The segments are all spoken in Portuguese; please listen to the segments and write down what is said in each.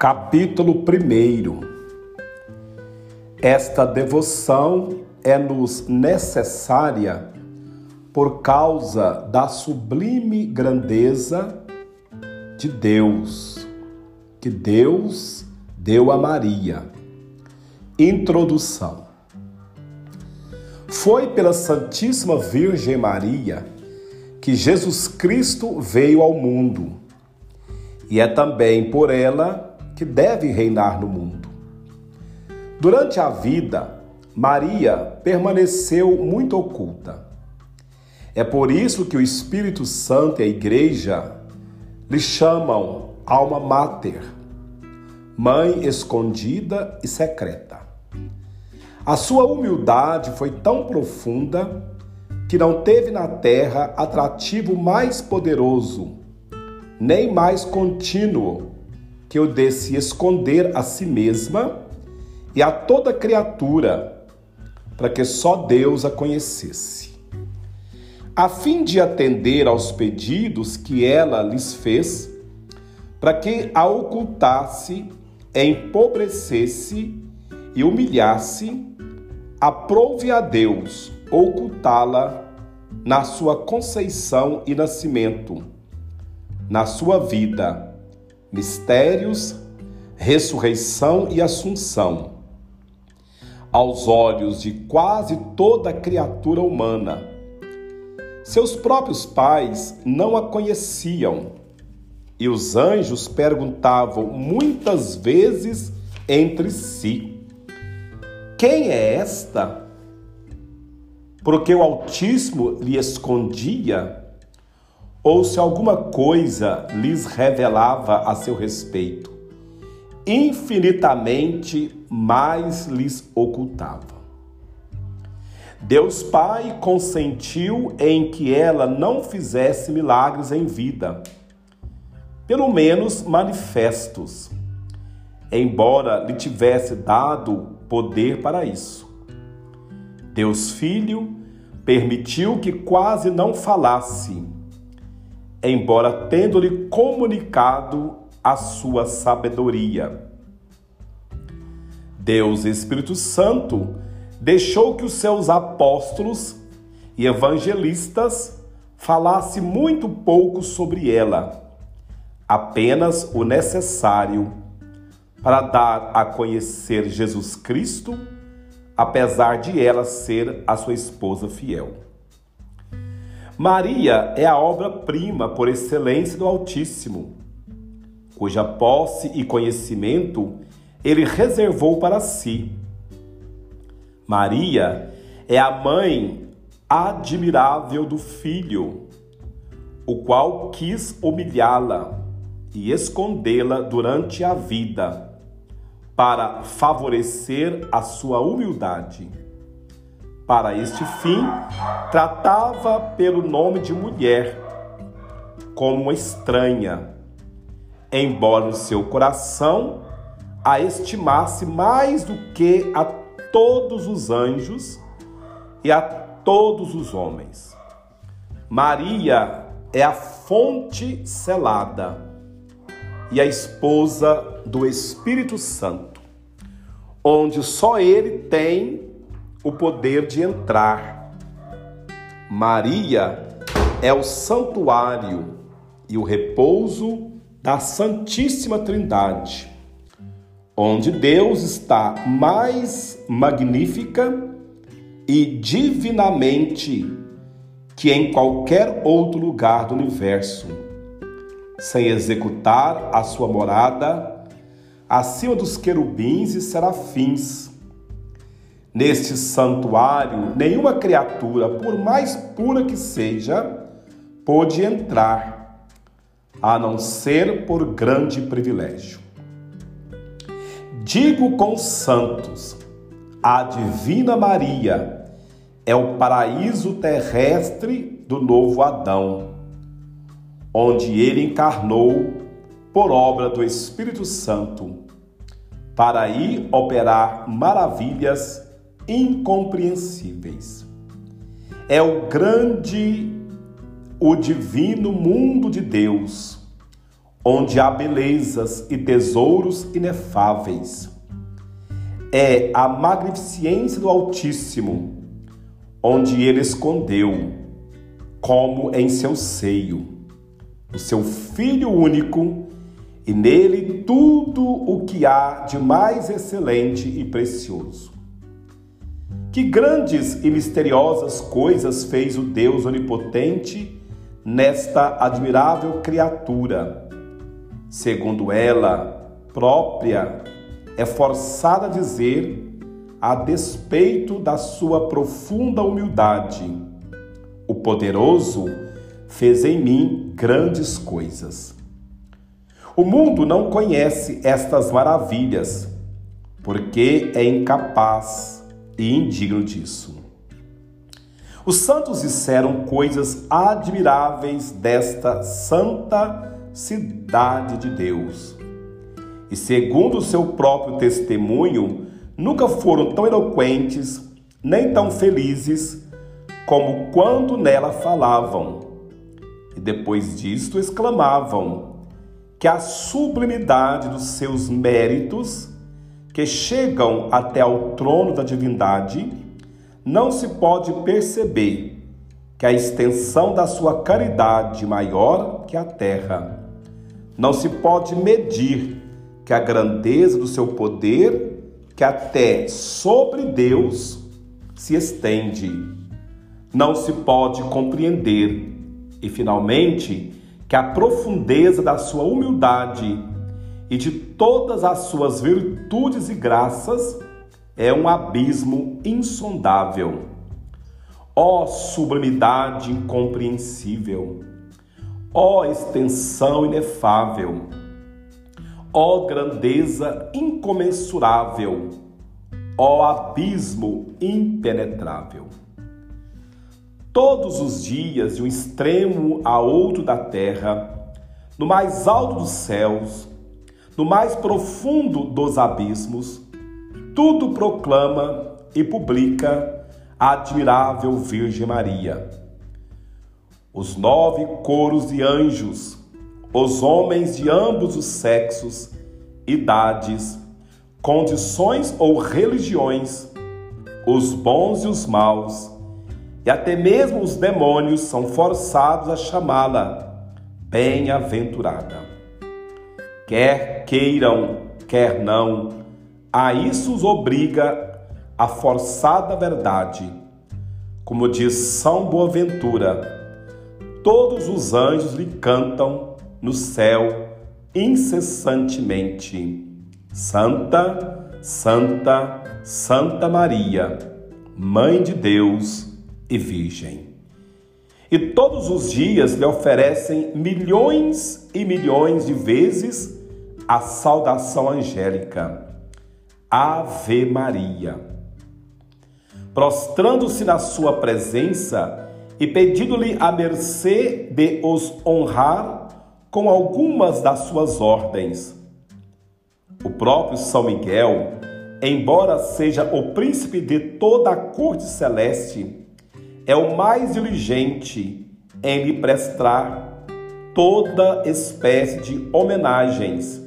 Capítulo 1 Esta devoção é-nos necessária por causa da sublime grandeza de Deus, que Deus deu a Maria. Introdução. Foi pela Santíssima Virgem Maria que Jesus Cristo veio ao mundo, e é também por ela que deve reinar no mundo. Durante a vida, Maria permaneceu muito oculta. É por isso que o Espírito Santo e a Igreja lhe chamam alma mater, mãe escondida e secreta. A sua humildade foi tão profunda que não teve na terra atrativo mais poderoso, nem mais contínuo que o de se esconder a si mesma e a toda criatura, para que só Deus a conhecesse. A fim de atender aos pedidos que ela lhes fez, para que a ocultasse, empobrecesse e humilhasse, aprove a Deus ocultá-la na sua conceição e nascimento, na sua vida mistérios, ressurreição e assunção. Aos olhos de quase toda criatura humana. Seus próprios pais não a conheciam e os anjos perguntavam muitas vezes entre si: Quem é esta? Porque o Altíssimo lhe escondia ou se alguma coisa lhes revelava a seu respeito, infinitamente mais lhes ocultava. Deus Pai consentiu em que ela não fizesse milagres em vida, pelo menos manifestos, embora lhe tivesse dado poder para isso. Deus Filho permitiu que quase não falasse embora tendo-lhe comunicado a sua sabedoria. Deus Espírito Santo deixou que os seus apóstolos e evangelistas falassem muito pouco sobre ela, apenas o necessário para dar a conhecer Jesus Cristo, apesar de ela ser a sua esposa fiel. Maria é a obra-prima por excelência do Altíssimo, cuja posse e conhecimento ele reservou para si. Maria é a mãe admirável do Filho, o qual quis humilhá-la e escondê-la durante a vida, para favorecer a sua humildade. Para este fim, tratava pelo nome de mulher, como uma estranha, embora no seu coração a estimasse mais do que a todos os anjos e a todos os homens. Maria é a fonte selada e a esposa do Espírito Santo, onde só ele tem o poder de entrar. Maria é o santuário e o repouso da Santíssima Trindade, onde Deus está mais magnífica e divinamente que em qualquer outro lugar do universo, sem executar a sua morada acima dos querubins e serafins Neste santuário, nenhuma criatura, por mais pura que seja, pôde entrar, a não ser por grande privilégio. Digo com os santos, a Divina Maria é o paraíso terrestre do novo Adão, onde ele encarnou por obra do Espírito Santo, para aí operar maravilhas incompreensíveis. É o grande, o divino mundo de Deus, onde há belezas e tesouros inefáveis. É a magnificência do Altíssimo, onde ele escondeu, como em seu seio, o seu Filho único, e nele tudo o que há de mais excelente e precioso. Que grandes e misteriosas coisas fez o Deus Onipotente nesta admirável criatura segundo ela própria, é forçada a dizer, a despeito da sua profunda humildade: O poderoso fez em mim grandes coisas. O mundo não conhece estas maravilhas, porque é incapaz e indigno disso. Os santos disseram coisas admiráveis desta santa cidade de Deus. E segundo o seu próprio testemunho, nunca foram tão eloquentes nem tão felizes como quando nela falavam. E depois disto exclamavam que a sublimidade dos seus méritos, que chegam até ao trono da divindade, não se pode perceber que a extensão da sua caridade maior que a terra não se pode medir que a grandeza do seu poder, que até sobre Deus se estende. Não se pode compreender. E, finalmente, que a profundeza da sua humildade e de todas as suas virtudes e graças é um abismo insondável. Ó sublimidade incompreensível! Ó extensão inefável, ó grandeza incomensurável, ó abismo impenetrável. Todos os dias, de um extremo a outro da terra, no mais alto dos céus, no mais profundo dos abismos, tudo proclama e publica a admirável Virgem Maria os nove coros de anjos, os homens de ambos os sexos, idades, condições ou religiões, os bons e os maus, e até mesmo os demônios são forçados a chamá-la bem-aventurada. Quer queiram, quer não, a isso os obriga a forçada verdade. Como diz São Boaventura, todos os anjos lhe cantam no céu incessantemente. Santa, Santa, Santa Maria, Mãe de Deus e Virgem. E todos os dias lhe oferecem milhões e milhões de vezes a saudação angélica. Ave Maria. Prostrando-se na sua presença, e pedindo-lhe a mercê de os honrar com algumas das suas ordens. O próprio São Miguel, embora seja o príncipe de toda a corte celeste, é o mais diligente em lhe prestar toda espécie de homenagens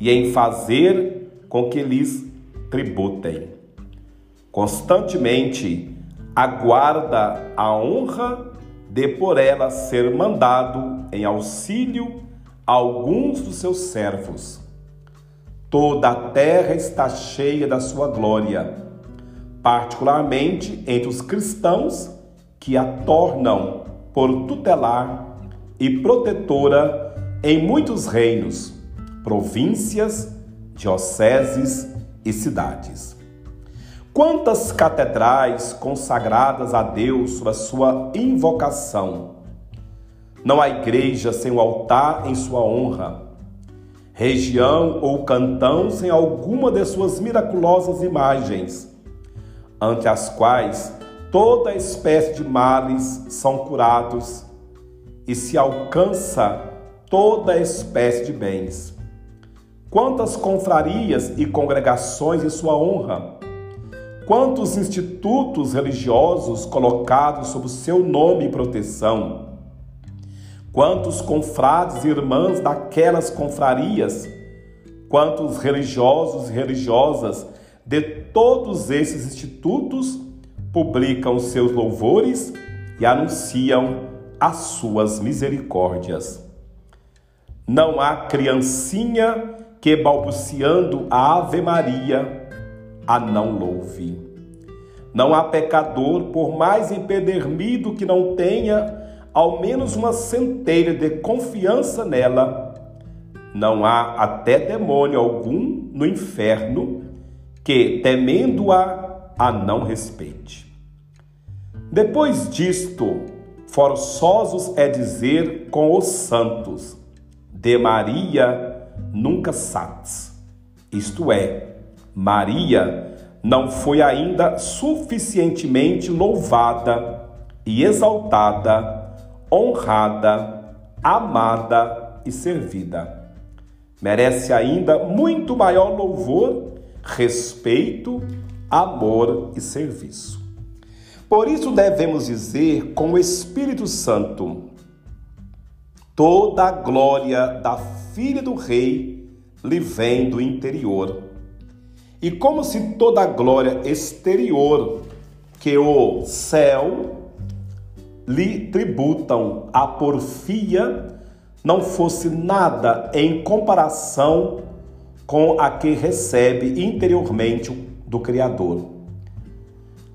e em fazer com que lhes tributem. Constantemente aguarda a honra de por ela ser mandado em auxílio a alguns dos seus servos. Toda a terra está cheia da sua glória, particularmente entre os cristãos que a tornam por tutelar e protetora em muitos reinos, províncias, dioceses e cidades. Quantas catedrais consagradas a Deus sob a sua invocação? Não há igreja sem o altar em sua honra, região ou cantão sem alguma de suas miraculosas imagens, ante as quais toda espécie de males são curados e se alcança toda espécie de bens. Quantas confrarias e congregações em sua honra? Quantos institutos religiosos colocados sob o seu nome e proteção? Quantos confrades e irmãs daquelas confrarias, quantos religiosos e religiosas de todos esses institutos publicam seus louvores e anunciam as suas misericórdias. Não há criancinha que, balbuciando a Ave Maria, a não louve. Não há pecador, por mais empedernido que não tenha ao menos uma centelha de confiança nela, não há até demônio algum no inferno que, temendo-a, a não respeite. Depois disto, forçosos é dizer com os santos, de Maria nunca satis. Isto é, Maria não foi ainda suficientemente louvada e exaltada, honrada, amada e servida. Merece ainda muito maior louvor, respeito, amor e serviço. Por isso devemos dizer com o Espírito Santo: toda a glória da filha do rei lhe vem do interior e como se toda a glória exterior que o céu lhe tributam a porfia não fosse nada em comparação com a que recebe interiormente do Criador.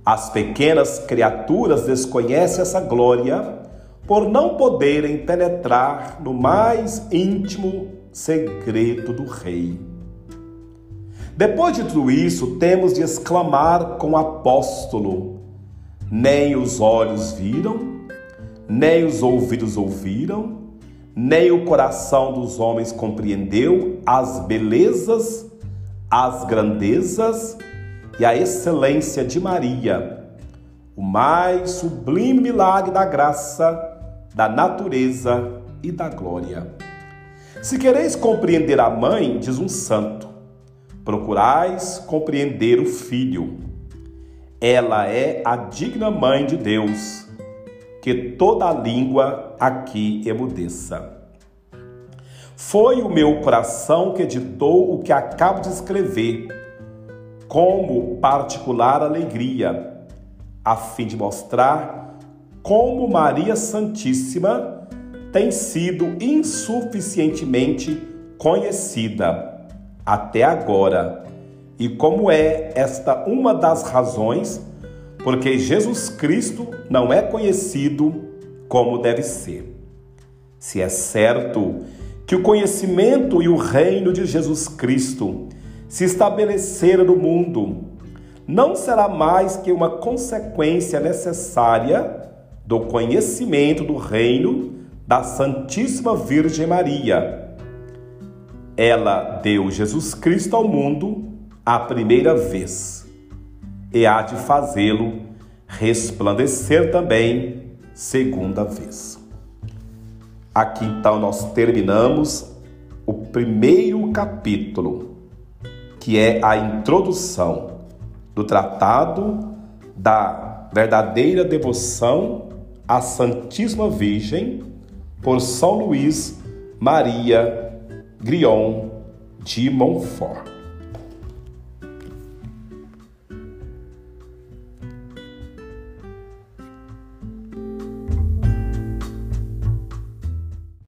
As pequenas criaturas desconhecem essa glória por não poderem penetrar no mais íntimo segredo do Rei. Depois de tudo isso, temos de exclamar com o apóstolo: Nem os olhos viram, nem os ouvidos ouviram, nem o coração dos homens compreendeu as belezas, as grandezas e a excelência de Maria, o mais sublime milagre da graça, da natureza e da glória. Se quereis compreender a mãe, diz um santo, procurais compreender o Filho. Ela é a digna mãe de Deus, que toda língua aqui emudeça. Foi o meu coração que editou o que acabo de escrever, como particular alegria, a fim de mostrar como Maria Santíssima tem sido insuficientemente conhecida até agora. E como é esta uma das razões porque Jesus Cristo não é conhecido como deve ser. Se é certo que o conhecimento e o reino de Jesus Cristo se estabeleceram no mundo, não será mais que uma consequência necessária do conhecimento do reino da Santíssima Virgem Maria ela deu Jesus Cristo ao mundo a primeira vez e há de fazê-lo resplandecer também segunda vez. Aqui então nós terminamos o primeiro capítulo, que é a introdução do tratado da verdadeira devoção à Santíssima Virgem por São Luís Maria Grion de Montfort.